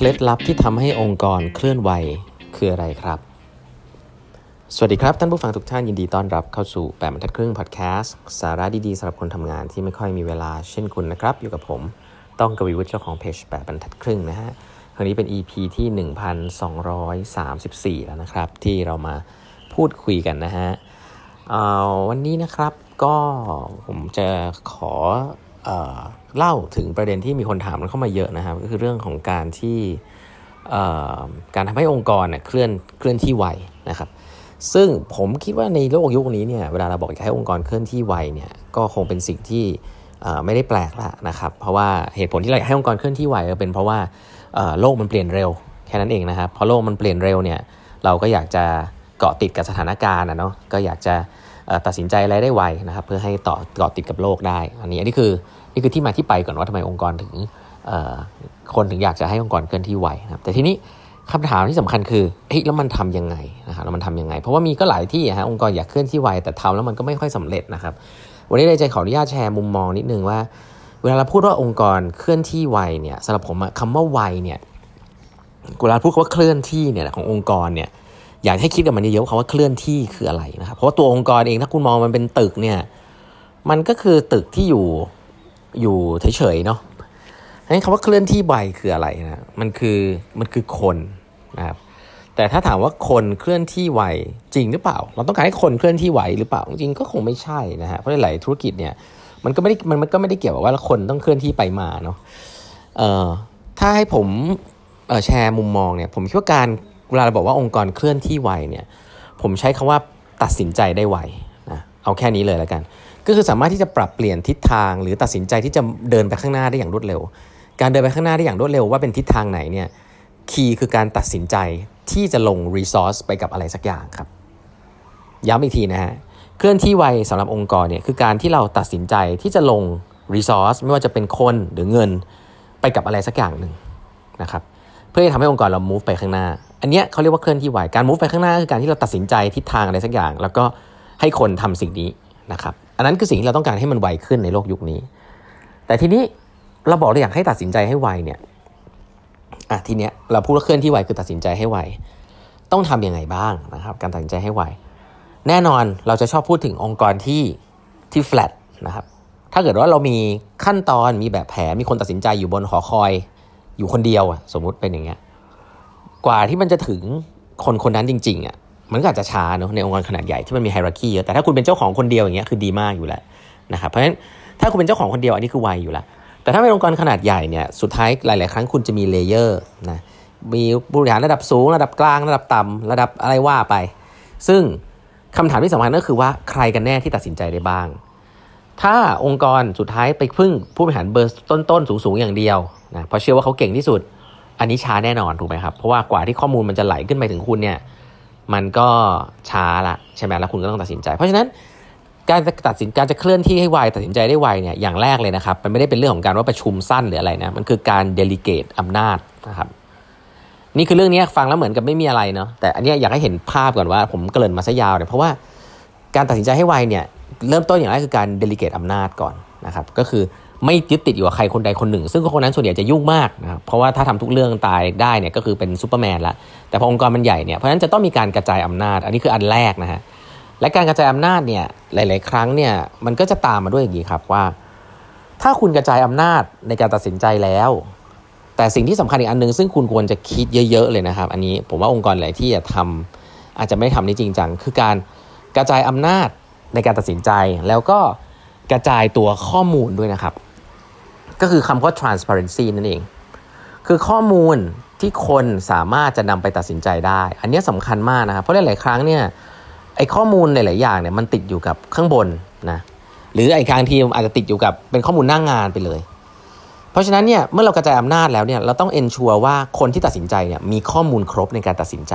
เคล็ดลับที่ทำให้องค์กรเคลื่อนไหวคืออะไรครับ สวัสดีครับ ท่านผู้ฟังทุกท่านยินดีต้อนรับเข้าสู่แปดบรรทัดครึ่งพอดแคสต์สาระดีๆสำหรับคนทำงานที่ไม่ค่อยมีเวลาเช่นคุณนะครับ อยู่กับผมต้องกวีวุฒิเจ้าของเพจแปดบรรทัดครึ่งนะฮะครั้งนี้เป็น EP ที่ 1234 แล้วนะครับ ที่เรามาพูดคุยกันนะฮะวันนี้นะครับก็ผมจะขอ เล่าถึงประเด็นที่มีคนถามเข้ามาเยอะนะครับ ก็คือเรื่องของการที่การทำให้องค์กรเคลื่อนเคลื่อนที่ไวนะครับ ซึ่งผมคิดว่าในโลกยุคนี้เนี่ยเวลาเราบอกจะให้องค์กรเคลื่อนที่ไวเนี่ยก็คงเป็นสิ่งที่ไม่ได้แปลกแล้วนะครับ เพราะว่าเหตุผลที่เรากให้องค์กรเคลื่อนที่ไวก็เป็นเพราะว่าโลกมันเปลี่ยนเร็วแค่นั้นเองนะครับพอโลกมันเปลี่ยนเร็วเนี่ยเราก็อยากจะเกาะติดกับสถานการณ์นะเนาะก็อยากจะตัดสินใจอะไรได้ไวนะครับ เพื่อให้ต่อเกาะติดกับโลกได้ อันนี้อันนี้คือ นี่คือที่มาที่ไปก่อนว่าทำไมองค์กรถึงคนถึงอยากจะให้องค์กรเคลื่อนที่ไวนะครับแต่ทีนี้คำถามที่สำคัญคือเฮ้ยแล้วมันทํำยังไงนะครับแล้วมันทำยังไง เพราะว่ามีก็หลายที่ฮะองค์กรอยากเคลื่อนที่ไวแต่ทำแล้วมันก็ไม่ค่อยสำเร็จนะครับ วันนี้เลยจะขออนุญาตแชร์มุมมองนิดนึงว่า เวลาเราพูดว่าองค์กรเคลื่อนที่ไวเนี่ยสำหรับผมคำว่าไวเนี่ยเวลาพูดว่าเคลื่อนที่เนี่ยขององค์กรเนี่ยอยากให้คิดกับมันเยอะๆคำว่าเคลื่อนที่คืออะไรนะครับเพราะว่าตัวองค์กรเองถ้าคุณมองมันเป็นตึกเนี่ยมันก็คือตึกที่อยู่ อยู่เฉยๆเนาะนั้นคำว่าเคลื่อนที่ไวคืออะไรนะมันคือมันคือคนนะครับแต่ถ้าถามว่าคนเคลื่อนที่ไวจริงหรือเปล่า เราต้องการให้คนเคลื่อนที่ไวหรือเปล่าจริงก็คงไม่ใช่นะฮะเพราะหลายธุรกิจเนี่ยมันก็ไม่ได้มันก็ไม่ได้เกี่ยวกับว่าคนต้องเคลื่อนที่ไปมาเนาะเอ่อถ้าให้ผมแชร์มุมมองเนี่ยผมคิดว่าการเวลาเราบอกว่าองค์กรเคลื่อนที่ไวเนี่ยผมใช้คำว่าตัดสินใจได้ไว เอาแค่นี้เลยแล้วกัน ก็คือสามารถที่จะปรับเปลี่ยนทิศทาง หรือตัดสินใจที่จะเดินไปข้างหน้าได้อย่างรวดเร็ว การเดินไปข้างหน้าได้อย่างรวดเร็วว่าเป็นทิศทางไหนเนี่ยคีย์คือการตัดสินใจที่จะลงรีซอสไปกับอะไรสักอย่างครับ ย้ำอีกทีนะฮะเคลื่อนที่ไวสำหรับองค์กรเนี่ยคือการที่เราตัดสินใจที่จะลงรีซอสไม่ว่าจะเป็นคนหรือเงินไปกับอะไรสักอย่างหนึ่งนะครับเพื่อจะทำให้องค์กรเรา move ไปข้างหน้า อันนี้เขาเรียกว่าเคลื่อนที่ไวการ move ไปข้างหน้าคือการที่เราตัดสินใจทิศทางอะไรสักอย่าง แล้วก็ ให้คนทำสิ่งนี้นะครับ อันนั้นคือสิ่งที่เราต้องการให้มันไวขึ้นในโลกยุคนี้ แต่ทีนี้เราบอกเราอยากให้ตัดสินใจให้ไวเนี่ยอะทีเนี้ยเราพูดว่าเคลื่อนที่ไวคือตัดสินใจให้ไวต้องทํำยังไงบ้างนะครับ การตัดสินใจให้ไวแน่นอนเราจะชอบพูดถึงองค์กรที่ที่ flat นะครับ ถ้าเกิดว่าเรามีขั้นตอนมีแบบแผนมีคนตัดสินใจอยู่บนหอคอย อยู่คนเดียวสมมุติเป็นอย่างเงี้ยกว่าที่มันจะถึงคนคนนั้นจริงๆอะ มันก็อาจจะช้าเนาะในองค์กรขนาดใหญ่ที่มันมี hierarchy เยอะแต่ถ้าคุณเป็นเจ้าของคนเดียวอย่างเงี้ยคือดีมากอยู่แล้วนะครับเพราะฉะนั้นถ้าคุณเป็นเจ้าของคนเดียวอันนี้คือไวอยู่แล้วแต่ถ้าเป็นองค์กรขนาดใหญ่เนี่ยสุดท้ายหลาย ๆ ครั้งคุณจะมี layer นะมีบริหารระดับสูง ระดับกลางระดับต่ำระดับอะไรว่าไป ซึ่งคำถามที่สำคัญก็คือว่าใครกันแน่ที่ตัดสินใจได้บ้าง ถ้าองค์กรสุดท้ายไปพึ่งผู้บริหารเบอร์ต้น ๆ สูง ๆ อย่างเดียวนะเพราะเชื่อว่าเขาเก่งที่สุด อันนี้ช้าแน่นอนถูกไหมครับเพราะว่ากว่าที่ข้อมูลมันจะไหลขึ้นไปถึงคุณเนี่ย มันก็ช้าละใช่ไหมแล้วคุณก็ต้องตัดสินใจ เพราะฉะนั้นการตัดสินการจะเคลื่อนที่ให้ไวตัดสินใจได้ไวเนี่ยอย่างแรกเลยนะครับ มันไม่ได้เป็นเรื่องของการว่าประชุมสั้นหรืออะไรนะมันคือการเดลิเกตอำนาจนะครับนี่คือเรื่องนี้ฟังแล้วเหมือนกับไม่มีอะไรเนาะแต่อันนี้อยากให้เห็นภาพก่อนว่าผมเกริ่นมาซะยาวเนี่ยเพราะว่าการตัดสินใจให้ไวเนี่ยเริ่มต้นอย่างแรกคือการ delegate อำนาจก่อนนะครับก็คือไม่ยึดติดอยู่กับใครคนใดคนหนึ่ง ซึ่งคนนั้นส่วนใหญ่จะยุ่งมากนะครับเพราะว่าถ้าทำทุกเรื่องตายได้เนี่ยก็คือเป็นซูเปอร์แมนละ แต่พอองค์กรมันใหญ่เนี่ยเพราะฉะนั้นจะต้องมีการกระจายอำนาจ อันนี้คืออันแรกนะฮะและการกระจายอำนาจเนี่ยหลาย ๆ ครั้งเนี่ยมันก็จะตามมาด้วยอย่างนี้ครับว่า ถ้าคุณกระจายอำนาจในการตัดสินใจแล้ว แต่สิ่งที่สำคัญอีกอันนึงซึ่งคุณควรจะคิดเยอะ ๆ เลยนะครับ อันนี้ผมว่าองค์กรหลายที่จะทำอาจจะไม่ทำนี้จริงจังคือการกระจายอำนาจในการตัดสินใจ แล้วก็กระจายตัวข้อมูลด้วยนะครับ ก็คือคำว่า transparency นั่นเอง คือข้อมูล ที่คนสามารถจะนำไปตัดสินใจได้ อันนี้สำคัญมากนะครับเพราะหลายๆครั้งเนี่ยไอ้ข้อมูลหลายๆอย่างเนี่ยมันติดอยู่กับข้างบนนะหรือไอ้ครั้งทีอาจจะติดอยู่กับเป็นข้อมูลหน้างงานไปเลย เพราะฉะนั้นเนี่ยเมื่อเรากระจายอำนาจแล้วเนี่ยเราต้องเอนชัวร์ว่าคนที่ตัดสินใจเนี่ยมีข้อมูลครบในการตัดสินใจ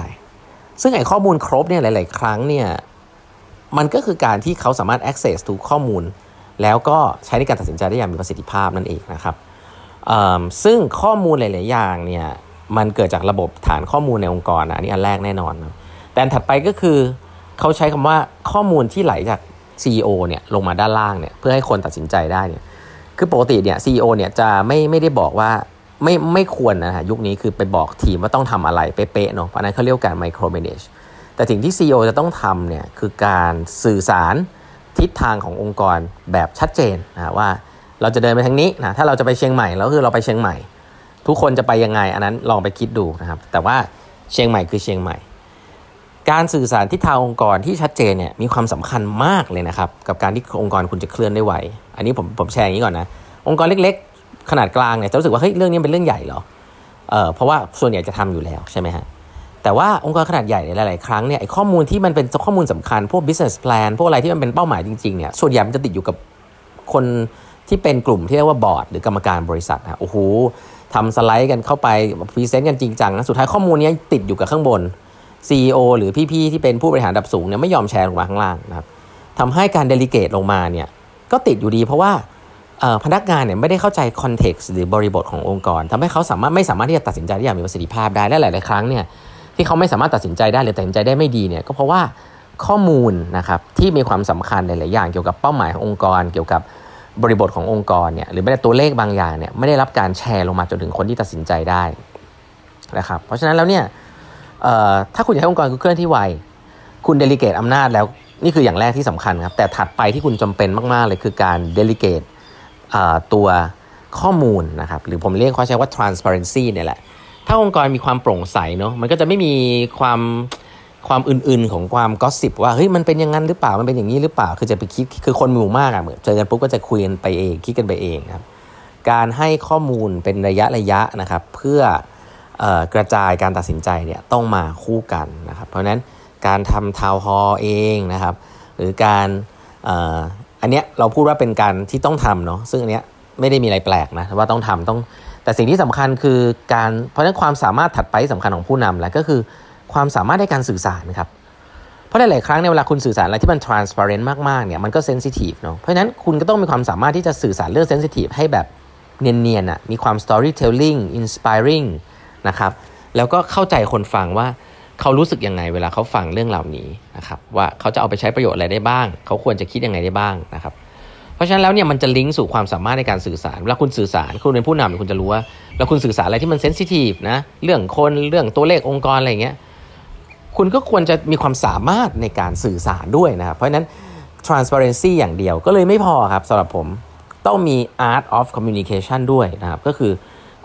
ซึ่งไอ้ข้อมูลครบเนี่ยหลาย ๆ ครั้งเนี่ยมันก็คือการที่เขาสามารถ access ทุกข้อมูล แล้วก็ใช้ในการตัดสินใจได้อย่างมีประสิทธิภาพนั่นเองนะครับซึ่งข้อมูลหลาย ๆ อย่างเนี่ย มันเกิดจากระบบฐานข้อมูลในองค์กรนะอันนี้อันแรกแน่นอนนะแต่ถัดไปก็คือเขาใช้คำว่าข้อมูลที่ไหลจาก CEO เนี่ยลงมาด้านล่างเนี่ยเพื่อให้คนตัดสินใจได้เนี่ยคือปกติเนี่ย CEO เนี่ยจะไม่ไม่ได้บอกว่าไม่ไม่ควรนะฮะยุคนี้คือไปบอกทีมว่าต้องทำอะไรเป๊ะๆเนาะเพราะนั้นเขาเรียกการไมโครเมเนจแต่สิ่งที่ CEO จะต้องทำเนี่ยคือการสื่อสารทิศทางขององค์กรแบบชัดเจนนะว่าเราจะเดินไปทางนี้นะถ้าเราจะไปเชียงใหม่แล้วคือเราไปเชียงใหม่ ทุกคนจะไปยังไง อันนั้นลองไปคิดดูนะครับ แต่ว่าเชียงใหม่คือเชียงใหม่ การสื่อสารทิศทางองค์กรที่ชัดเจนเนี่ยมีความสำคัญมากเลยนะครับ กับการที่องค์กรคุณจะเคลื่อนได้ไวอันนี้ผมผมแชร์อย่างนี้ก่อนนะองค์กรเล็ก ๆ ขนาดกลางเนี่ยจะรู้สึกว่าเฮ้ยเรื่องนี้เป็นเรื่องใหญ่เหรอเออเพราะว่าส่วนใหญ่จะทำอยู่แล้วใช่ไหมฮะแต่ว่าองค์กรขนาดใหญ่หลาย ๆ ครั้งเนี่ยไอ้ข้อมูลที่มันเป็นข้อมูลสำคัญ พวก business plan พวกอะไรที่มันเป็นเป้าหมายจริง ๆ เนี่ย ส่วนใหญ่มันจะติดอยู่กับคนที่เป็นกลุ่มที่เรียกว่าบอร์ดหรือกรรมการบริษัทนะโอ้โห ทำสไลด์กันเข้าไป present กันจริงจังนะสุดท้ายข้อมูลนี้ติดอยู่กับข้างบน CEO หรือพี่ๆที่เป็นผู้บริหารระดับสูงเนี่ยไม่ยอมแชร์ลงมาข้างล่างนะครับทำให้การ delegate ลงมาเนี่ยก็ติดอยู่ดีเพราะว่าพนักงานเนี่ยไม่ได้เข้าใจ context หรือบริบทขององค์กรทำให้เขาสามารถไม่สามารถที่จะตัดสินใจได้อย่างมีประสิทธิภาพได้และหลาย ๆ ครั้งเนี่ยที่เขาไม่สามารถตัดสินใจได้หรือตัดสินใจได้ไม่ดีเนี่ยก็เพราะว่าข้อมูลนะครับที่มีความสำคัญในหลายอย่างเกี่ยวกับเป้าหมายขององค์กร เกี่ยวกับ บริบทขององค์กรเนี่ยหรือแม้แต่ตัวเลขบางอย่างเนี่ยไม่ได้รับการแชร์ลงมาจนถึงคนที่ตัดสินใจได้นะครับเพราะฉะนั้นแล้วเนี่ยถ้าคุณอยากให้องค์กรคุณเคลื่อนที่ไวคุณเดลิเกตอำนาจแล้วนี่คืออย่างแรกที่สำคัญครับแต่ถัดไปที่คุณจำเป็นมากๆเลยคือการเดลิเกตตัวข้อมูลนะครับหรือผมเรียกเขาใช้ว่า transparency เนี่ยแหละถ้าองค์กรมีความโปร่งใสเนาะมันก็จะไม่มีความ ความอื่นๆของความก็สิบว่าเฮ้ยมันเป็นอย่างนั้นหรือเปล่ามันเป็นอย่างนี้หรือเปล่าคือจะไปคิดคือคนหมู่มากอะเหมือนเจอกันปุ๊บก็จะคุยกันไปเองคิดกันไปเองครับการให้ข้อมูลเป็นระยะระยะนะครับเพื่อกระจายการตัดสินใจเนี่ยต้องมาคู่กันนะครับ เพราะฉะนั้นการทำทาวฮอเองนะครับ หรือการอันเนี้ยเราพูดว่าเป็นการที่ต้องทำเนาะซึ่งอันเนี้ยไม่ได้มีอะไรแปลกนะว่าต้องทำต้องแต่สิ่งที่สำคัญคือการเพราะฉะนั้นความสามารถถัดไปสำคัญของผู้นำแหละก็คือ ความสามารถในการสื่อสารครับ เพราะหลาย ๆ ครั้งในเวลาคุณสื่อสารอะไรที่มัน transparent มาก ๆ เนี่ย มันก็ sensitive เนาะ เพราะฉะนั้นคุณก็ต้องมีความสามารถที่จะสื่อสารเรื่อง sensitive ให้แบบเนียน ๆอะ มีความ storytelling inspiring นะครับ แล้วก็เข้าใจคนฟังว่าเขารู้สึกยังไงเวลาเขาฟังเรื่องเหล่านี้นะครับ ว่าเขาจะเอาไปใช้ประโยชน์อะไรได้บ้าง เขาควรจะคิดยังไงได้บ้างนะครับเพราะฉะนั้นแล้วเนี่ยมันจะลิงก์สู่ความสามารถในการสื่อสารเวลาคุณสื่อสารคุณเป็นผู้นำคุณจะรู้ว่าแล้วคุณสื่อสารอะไรที่มันเซนซิทีฟนะเรื่องคนเรื่องตัวเลของค์กรอะไรเงี้ย คุณก็ควรจะมีความสามารถในการสื่อสารด้วยนะครับ เพราะฉะนั้น transparency อย่างเดียวก็เลยไม่พอครับสำหรับผมต้องมี art of communication ด้วยนะครับ ก็คือ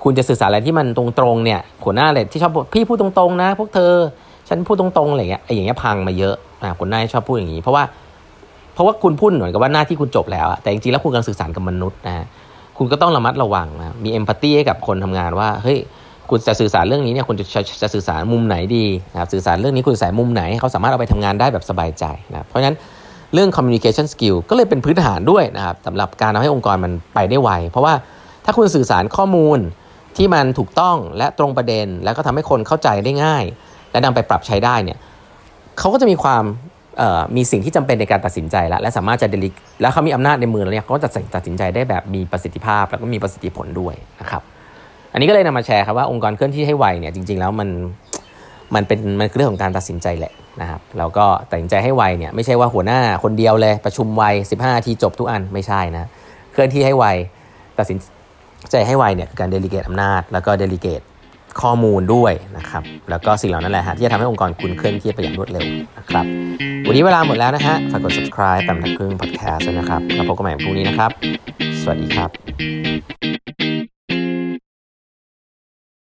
คุณจะสื่อสารอะไรที่มันตรงๆเนี่ยหัวหน้าเลยที่ชอบพี่พูดตรงๆนะ พวกเธอ ฉันพูดตรงๆอะไรเงี้ยไอ้อย่างเงี้ยพังมาเยอะนะคนหน้าชอบพูดอย่างนี้ เพราะว่าเพราะว่าคุณพูดเหมือนกับว่าหน้าที่คุณจบแล้วอะแต่จริงๆแล้วคุณกำลังสื่อสารกับมนุษย์นะคุณก็ต้องระมัดระวังนะมีเอมพัตตีให้กับคนทำงานว่าเฮ้ย คุณจะสื่อสารเรื่องนี้เนี่ยคุณจะจะสื่อสารมุมไหนดีนะครับสื่อสารเรื่องนี้คุณสื่อสารมุมไหนเขาสามารถเอาไปทำงานได้แบบสบายใจนะเพราะฉะนั้นเรื่อง communication skill ก็เลยเป็นพื้นฐานด้วยนะครับสำหรับการทำให้องค์กรมันไปได้ไว เพราะว่าถ้าคุณสื่อสารข้อมูลที่มันถูกต้องและตรงประเด็น แล้วก็ทำให้คนเข้าใจได้ง่าย และนำไปปรับใช้ได้เนี่ยเขาก็จะมีความมีสิ่งที่จำเป็นในการตัดสินใจแล้วและสามารถจะเดลิแล้วเขามีอำนาจในมือแล้วเนี่ยเขาก็จะตัดสินใจได้แบบมีประสิทธิภาพแล้วก็มีประสิทธิผลด้วยนะครับ อันนี้ก็เลยนำมาแชร์ครับว่าองค์กรเคลื่อนที่ให้ไวเนี่ยจริง ๆ แล้วมันมันเป็นมันเรื่องของการตัดสินใจแหละนะครับแล้วก็ตัดสินใจให้ไวเนี่ยไม่ใช่ว่าหัวหน้าคนเดียวเลยประชุมไว 15นาทีจบทุกอันไม่ใช่นะเคลื่อนที่ให้ไวตัดสินใจให้ไวเนี่ยการเดลิเกตอำนาจ แล้วก็เดลิเกตข้อมูลด้วยนะครับแล้วก็สิ่งเหล่านั้นแหละฮะที่จะทำให้องค์กรคุณเคลื่อนที่ไปอย่างรวดเร็วนะครับวันนี้เวลาหมดแล้วนะฮะฝากกด subscribe แปมทักครึ่ง podcast นะครับแล้วพบกันใหม่พรุ่งนี้นะครับ สวัสดีครับ